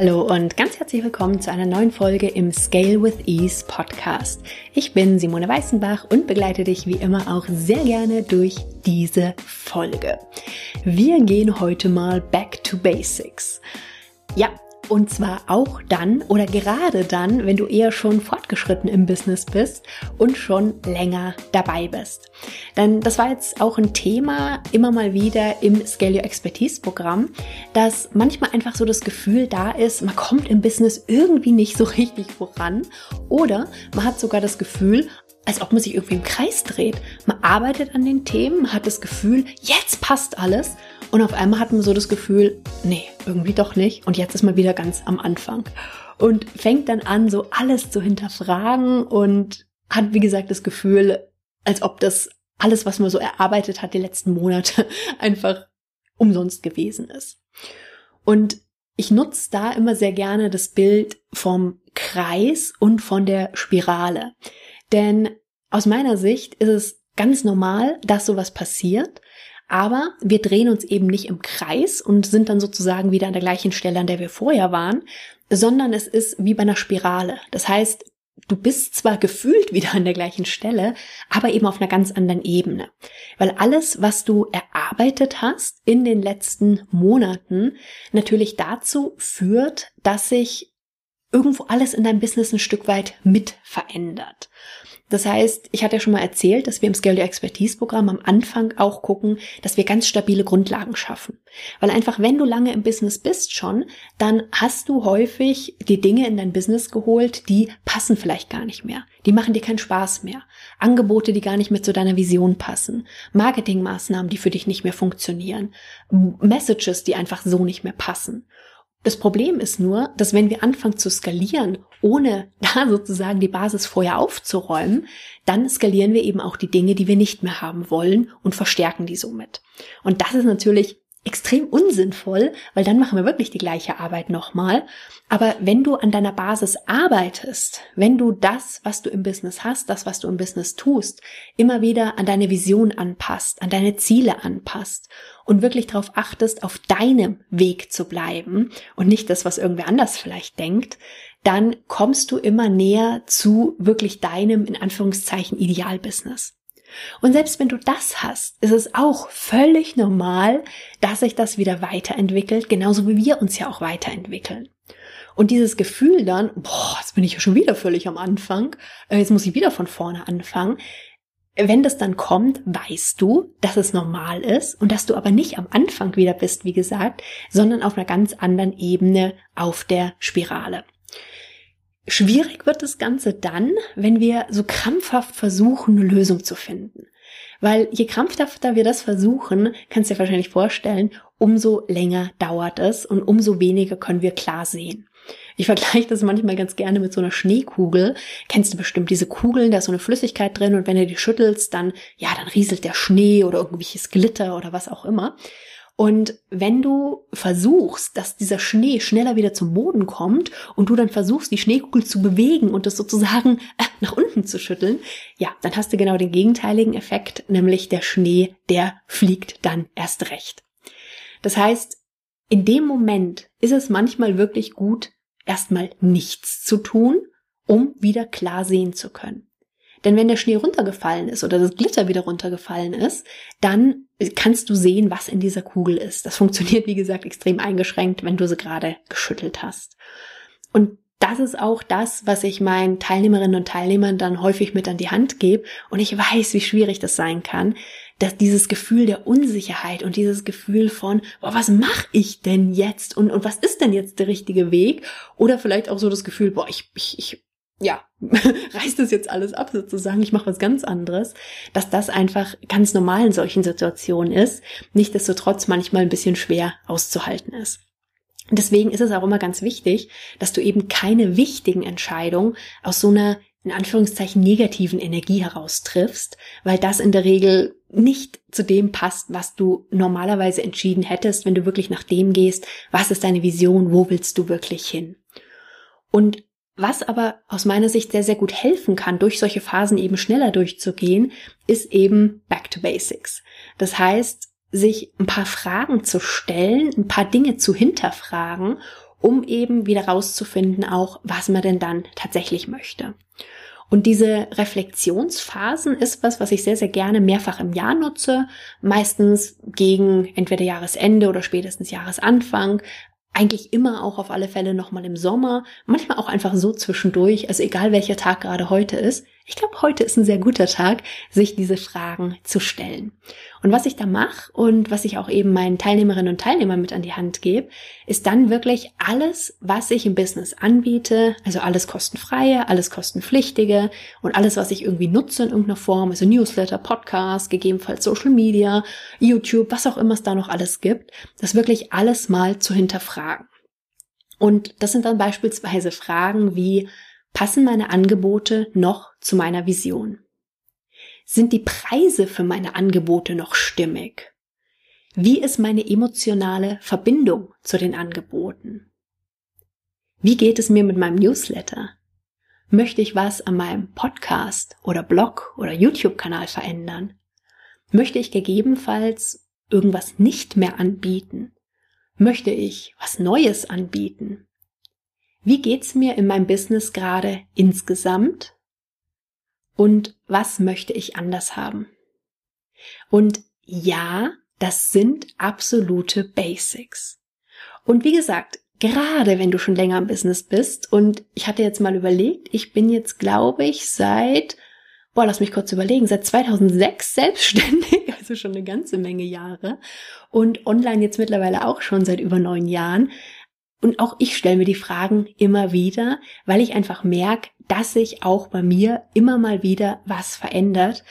Hallo und ganz herzlich willkommen zu einer neuen Folge im Scale with Ease Podcast. Ich bin Simone Weißenbach und begleite dich wie immer auch sehr gerne durch diese Folge. Wir gehen heute mal back to basics. Ja, und zwar auch dann oder gerade dann, wenn du eher schon fortgeschritten im Business bist und schon länger dabei bist. Denn das war jetzt auch ein Thema immer mal wieder im Scale Your Expertise Programm, dass manchmal einfach so das Gefühl da ist, man kommt im Business irgendwie nicht so richtig voran oder man hat sogar das Gefühl, als ob man sich irgendwie im Kreis dreht. Man arbeitet an den Themen, hat das Gefühl, jetzt passt alles und auf einmal hat man so das Gefühl, nee, irgendwie doch nicht. Und jetzt ist man wieder ganz am Anfang. Und fängt dann an, so alles zu hinterfragen und hat, wie gesagt, das Gefühl, als ob das alles, was man so erarbeitet hat die letzten Monate, einfach umsonst gewesen ist. Und ich nutze da immer sehr gerne das Bild vom Kreis und von der Spirale. Denn aus meiner Sicht ist es ganz normal, dass sowas passiert. Aber wir drehen uns eben nicht im Kreis und sind dann sozusagen wieder an der gleichen Stelle, an der wir vorher waren, sondern es ist wie bei einer Spirale. Das heißt, du bist zwar gefühlt wieder an der gleichen Stelle, aber eben auf einer ganz anderen Ebene. Weil alles, was du erarbeitet hast in den letzten Monaten, natürlich dazu führt, dass sich irgendwo alles in deinem Business ein Stück weit mit verändert. Das heißt, ich hatte ja schon mal erzählt, dass wir im Scale Your Expertise Programm am Anfang auch gucken, dass wir ganz stabile Grundlagen schaffen. Weil einfach, wenn du lange im Business bist schon, dann hast du häufig die Dinge in dein Business geholt, die passen vielleicht gar nicht mehr. Die machen dir keinen Spaß mehr. Angebote, die gar nicht mehr zu deiner Vision passen. Marketingmaßnahmen, die für dich nicht mehr funktionieren. Messages, die einfach so nicht mehr passen. Das Problem ist nur, dass wenn wir anfangen zu skalieren, ohne da sozusagen die Basis vorher aufzuräumen, dann skalieren wir eben auch die Dinge, die wir nicht mehr haben wollen und verstärken die somit. Und das ist natürlich extrem unsinnvoll, weil dann machen wir wirklich die gleiche Arbeit nochmal. Aber wenn du an deiner Basis arbeitest, wenn du das, was du im Business hast, das, was du im Business tust, immer wieder an deine Vision anpasst, an deine Ziele anpasst und wirklich darauf achtest, auf deinem Weg zu bleiben und nicht das, was irgendwer anders vielleicht denkt, dann kommst du immer näher zu wirklich deinem, in Anführungszeichen, Idealbusiness. Und selbst wenn du das hast, ist es auch völlig normal, dass sich das wieder weiterentwickelt, genauso wie wir uns ja auch weiterentwickeln. Und dieses Gefühl dann, boah, jetzt bin ich ja schon wieder völlig am Anfang, äh, jetzt muss ich wieder von vorne anfangen. Wenn das dann kommt, weißt du, dass es normal ist und dass du aber nicht am Anfang wieder bist, wie gesagt, sondern auf einer ganz anderen Ebene auf der Spirale. Schwierig wird das Ganze dann, wenn wir so krampfhaft versuchen, eine Lösung zu finden. Weil je krampfhafter wir das versuchen, kannst du dir wahrscheinlich vorstellen, umso länger dauert es und umso weniger können wir klar sehen. Ich vergleiche das manchmal ganz gerne mit so einer Schneekugel. Kennst du bestimmt diese Kugeln, da ist so eine Flüssigkeit drin und wenn du die schüttelst, dann, ja, dann rieselt der Schnee oder irgendwelches Glitter oder was auch immer. Und wenn du versuchst, dass dieser Schnee schneller wieder zum Boden kommt und du dann versuchst, die Schneekugel zu bewegen und das sozusagen äh, nach unten zu schütteln, ja, dann hast du genau den gegenteiligen Effekt, nämlich der Schnee, der fliegt dann erst recht. Das heißt, in dem Moment ist es manchmal wirklich gut, erstmal nichts zu tun, um wieder klar sehen zu können. Denn wenn der Schnee runtergefallen ist oder das Glitter wieder runtergefallen ist, dann kannst du sehen, was in dieser Kugel ist. Das funktioniert, wie gesagt, extrem eingeschränkt, wenn du sie gerade geschüttelt hast. Und das ist auch das, was ich meinen Teilnehmerinnen und Teilnehmern dann häufig mit an die Hand gebe. Und ich weiß, wie schwierig das sein kann, dass dieses Gefühl der Unsicherheit und dieses Gefühl von, boah, was mache ich denn jetzt? Und, und was ist denn jetzt der richtige Weg? Oder vielleicht auch so das Gefühl, boah, ich, ich, ich ja, reißt das jetzt alles ab sozusagen, ich mache was ganz anderes, dass das einfach ganz normal in solchen Situationen ist, nichtsdestotrotz manchmal ein bisschen schwer auszuhalten ist. Deswegen ist es auch immer ganz wichtig, dass du eben keine wichtigen Entscheidungen aus so einer in Anführungszeichen negativen Energie heraus triffst, weil das in der Regel nicht zu dem passt, was du normalerweise entschieden hättest, wenn du wirklich nach dem gehst, was ist deine Vision, wo willst du wirklich hin. Und was aber aus meiner Sicht sehr, sehr gut helfen kann, durch solche Phasen eben schneller durchzugehen, ist eben Back to Basics. Das heißt, sich ein paar Fragen zu stellen, ein paar Dinge zu hinterfragen um eben wieder rauszufinden auch, was man denn dann tatsächlich möchte. Und diese Reflexionsphasen ist was, was ich sehr, sehr gerne mehrfach im Jahr nutze. Meistens gegen entweder Jahresende oder spätestens Jahresanfang, eigentlich immer auch auf alle Fälle nochmal im Sommer, manchmal auch einfach so zwischendurch, also egal welcher Tag gerade heute ist. Ich glaube, heute ist ein sehr guter Tag, sich diese Fragen zu stellen. Und was ich da mache und was ich auch eben meinen Teilnehmerinnen und Teilnehmern mit an die Hand gebe, ist dann wirklich alles, was ich im Business anbiete, also alles kostenfreie, alles kostenpflichtige und alles, was ich irgendwie nutze in irgendeiner Form, also Newsletter, Podcast, gegebenenfalls Social Media, YouTube, was auch immer es da noch alles gibt, das wirklich alles mal zu hinterfragen. Und das sind dann beispielsweise Fragen wie, Passen meine Angebote noch zu meiner Vision? Sind die Preise für meine Angebote noch stimmig? Wie ist meine emotionale Verbindung zu den Angeboten? Wie geht es mir mit meinem Newsletter? Möchte ich was an meinem Podcast oder Blog oder YouTube-Kanal verändern? Möchte ich gegebenenfalls irgendwas nicht mehr anbieten? Möchte ich was Neues anbieten? Wie geht's mir in meinem Business gerade insgesamt? Und was möchte ich anders haben? Und ja, das sind absolute Basics. Und wie gesagt, gerade wenn du schon länger im Business bist und ich hatte jetzt mal überlegt, ich bin jetzt, glaube ich, seit, boah, lass mich kurz überlegen, seit 2006 selbstständig, also schon eine ganze Menge Jahre und online jetzt mittlerweile auch schon seit über neun Jahren. Und auch ich stelle mir die Fragen immer wieder, weil ich einfach merke, dass sich auch bei mir immer mal wieder was verändert.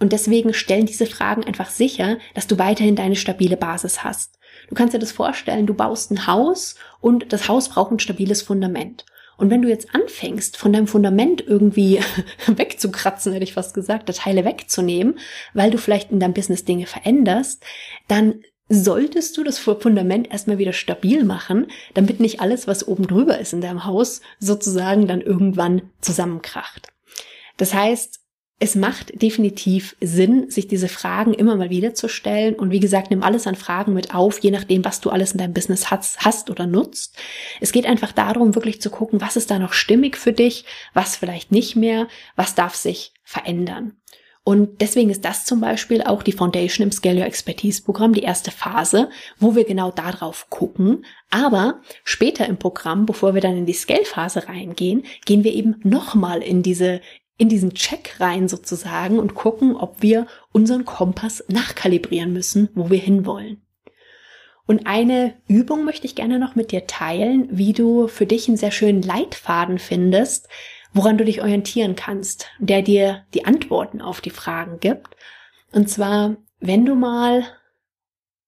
Und deswegen stellen diese Fragen einfach sicher, dass du weiterhin deine stabile Basis hast. Du kannst dir das vorstellen, du baust ein Haus und das Haus braucht ein stabiles Fundament. Und wenn du jetzt anfängst, von deinem Fundament irgendwie wegzukratzen, hätte ich fast gesagt, Teile wegzunehmen, weil du vielleicht in deinem Business Dinge veränderst, dann solltest du das Fundament erstmal wieder stabil machen, damit nicht alles, was oben drüber ist in deinem Haus, sozusagen dann irgendwann zusammenkracht. Das heißt, es macht definitiv Sinn, sich diese Fragen immer mal wieder zu stellen. Und wie gesagt, nimm alles an Fragen mit auf, je nachdem, was du alles in deinem Business hast, hast oder nutzt. Es geht einfach darum, wirklich zu gucken, was ist da noch stimmig für dich, was vielleicht nicht mehr, was darf sich verändern. Und deswegen ist das zum Beispiel auch die Foundation im Scale Your Expertise Programm, die erste Phase, wo wir genau darauf gucken. Aber später im Programm, bevor wir dann in die Scale-Phase reingehen, gehen wir eben nochmal in diese in diesen Check rein sozusagen und gucken, ob wir unseren Kompass nachkalibrieren müssen, wo wir hinwollen. Und eine Übung möchte ich gerne noch mit dir teilen, wie du für dich einen sehr schönen Leitfaden findest, woran du dich orientieren kannst, der dir die Antworten auf die Fragen gibt. Und zwar, wenn du mal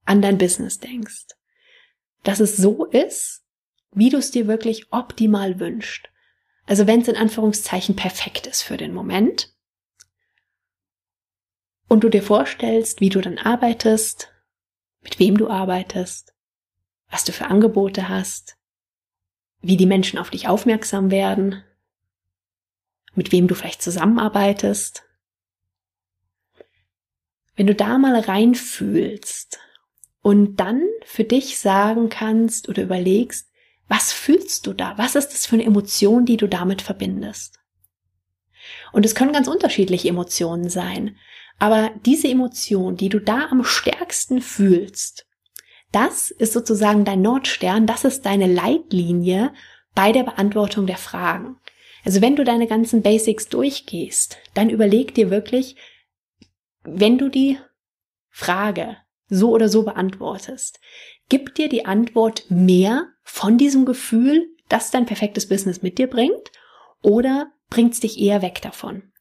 an dein Business denkst, dass es so ist, wie du es dir wirklich optimal wünscht. Also wenn es in Anführungszeichen perfekt ist für den Moment. Und du dir vorstellst, wie du dann arbeitest, mit wem du arbeitest, was du für Angebote hast, wie die Menschen auf dich aufmerksam werden, mit wem du vielleicht zusammenarbeitest. Wenn du da mal reinfühlst und dann für dich sagen kannst oder überlegst, was fühlst du da? Was ist das für eine Emotion, die du damit verbindest? Und es können ganz unterschiedliche Emotionen sein. Aber diese Emotion, die du da am stärksten fühlst, das ist sozusagen dein Nordstern, das ist deine Leitlinie bei der Beantwortung der Fragen. Also wenn du deine ganzen Basics durchgehst, dann überleg dir wirklich, wenn du die Frage so oder so beantwortest, gibt dir die Antwort mehr von diesem Gefühl, das dein perfektes Business mit dir bringt, oder bringt es dich eher weg davon?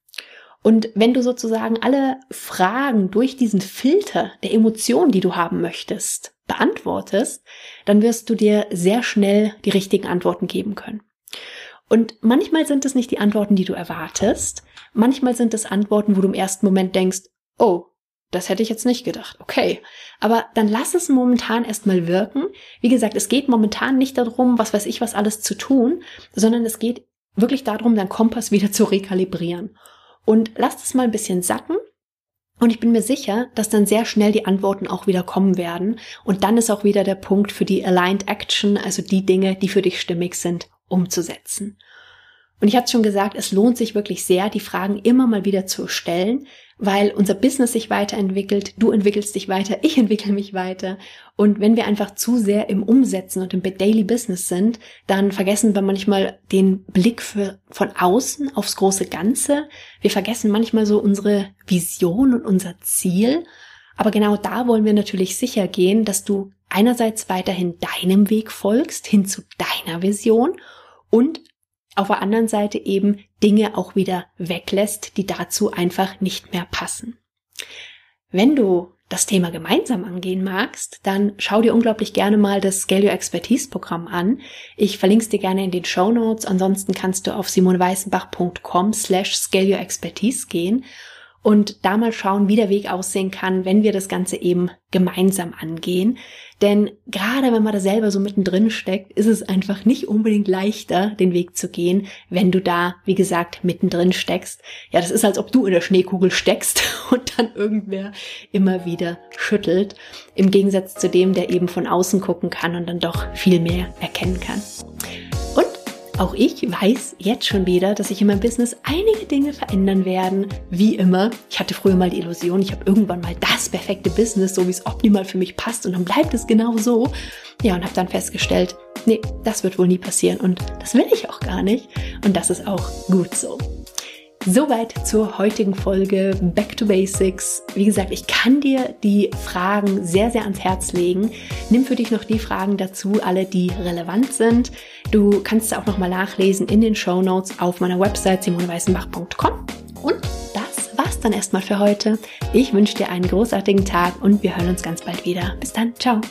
Und wenn du sozusagen alle Fragen durch diesen Filter der Emotionen, die du haben möchtest, beantwortest, dann wirst du dir sehr schnell die richtigen Antworten geben können. Und manchmal sind es nicht die Antworten, die du erwartest. Manchmal sind es Antworten, wo du im ersten Moment denkst, oh, das hätte ich jetzt nicht gedacht. Okay. Aber dann lass es momentan erstmal wirken. Wie gesagt, es geht momentan nicht darum, was weiß ich, was alles zu tun, sondern es geht wirklich darum, deinen Kompass wieder zu rekalibrieren. Und lass es mal ein bisschen sacken Und ich bin mir sicher, dass dann sehr schnell die Antworten auch wieder kommen werden. Und dann ist auch wieder der Punkt für die Aligned Action, also die Dinge, die für dich stimmig sind, umzusetzen. Und ich hatte schon gesagt, es lohnt sich wirklich sehr, die Fragen immer mal wieder zu stellen, weil unser Business sich weiterentwickelt, du entwickelst dich weiter, ich entwickle mich weiter. Und wenn wir einfach zu sehr im Umsetzen und im Daily Business sind, dann vergessen wir manchmal den Blick für, von außen aufs große Ganze. Wir vergessen manchmal so unsere Vision und unser Ziel. Aber genau da wollen wir natürlich sicher gehen, dass du einerseits weiterhin deinem Weg folgst, hin zu deiner Vision und auf der anderen Seite eben Dinge auch wieder weglässt, die dazu einfach nicht mehr passen. Wenn du das Thema gemeinsam angehen magst, dann schau dir unglaublich gerne mal das Scale Your Expertise Programm an. Ich verlinke es dir gerne in den Show Notes. Ansonsten kannst du auf simonweißenbach.com slash Scale Your Expertise gehen und da mal schauen, wie der Weg aussehen kann, wenn wir das Ganze eben gemeinsam angehen. Denn gerade wenn man da selber so mittendrin steckt, ist es einfach nicht unbedingt leichter, den Weg zu gehen, wenn du da, wie gesagt, mittendrin steckst. Ja, das ist, als ob du in der Schneekugel steckst und dann irgendwer immer wieder schüttelt. Im Gegensatz zu dem, der eben von außen gucken kann und dann doch viel mehr erkennen kann. Auch ich weiß jetzt schon wieder, dass sich in meinem Business einige Dinge verändern werden. Wie immer, ich hatte früher mal die Illusion, ich habe irgendwann mal das perfekte Business, so wie es optimal für mich passt und dann bleibt es genau so. Ja, und habe dann festgestellt, nee, das wird wohl nie passieren und das will ich auch gar nicht und das ist auch gut so. Soweit zur heutigen Folge Back to Basics. Wie gesagt, ich kann dir die Fragen sehr, sehr ans Herz legen. Nimm für dich noch die Fragen dazu, alle, die relevant sind. Du kannst auch nochmal nachlesen in den Show Notes auf meiner Website simoneweißenbach.com. Und das war's dann erstmal für heute. Ich wünsche dir einen großartigen Tag und wir hören uns ganz bald wieder. Bis dann. Ciao.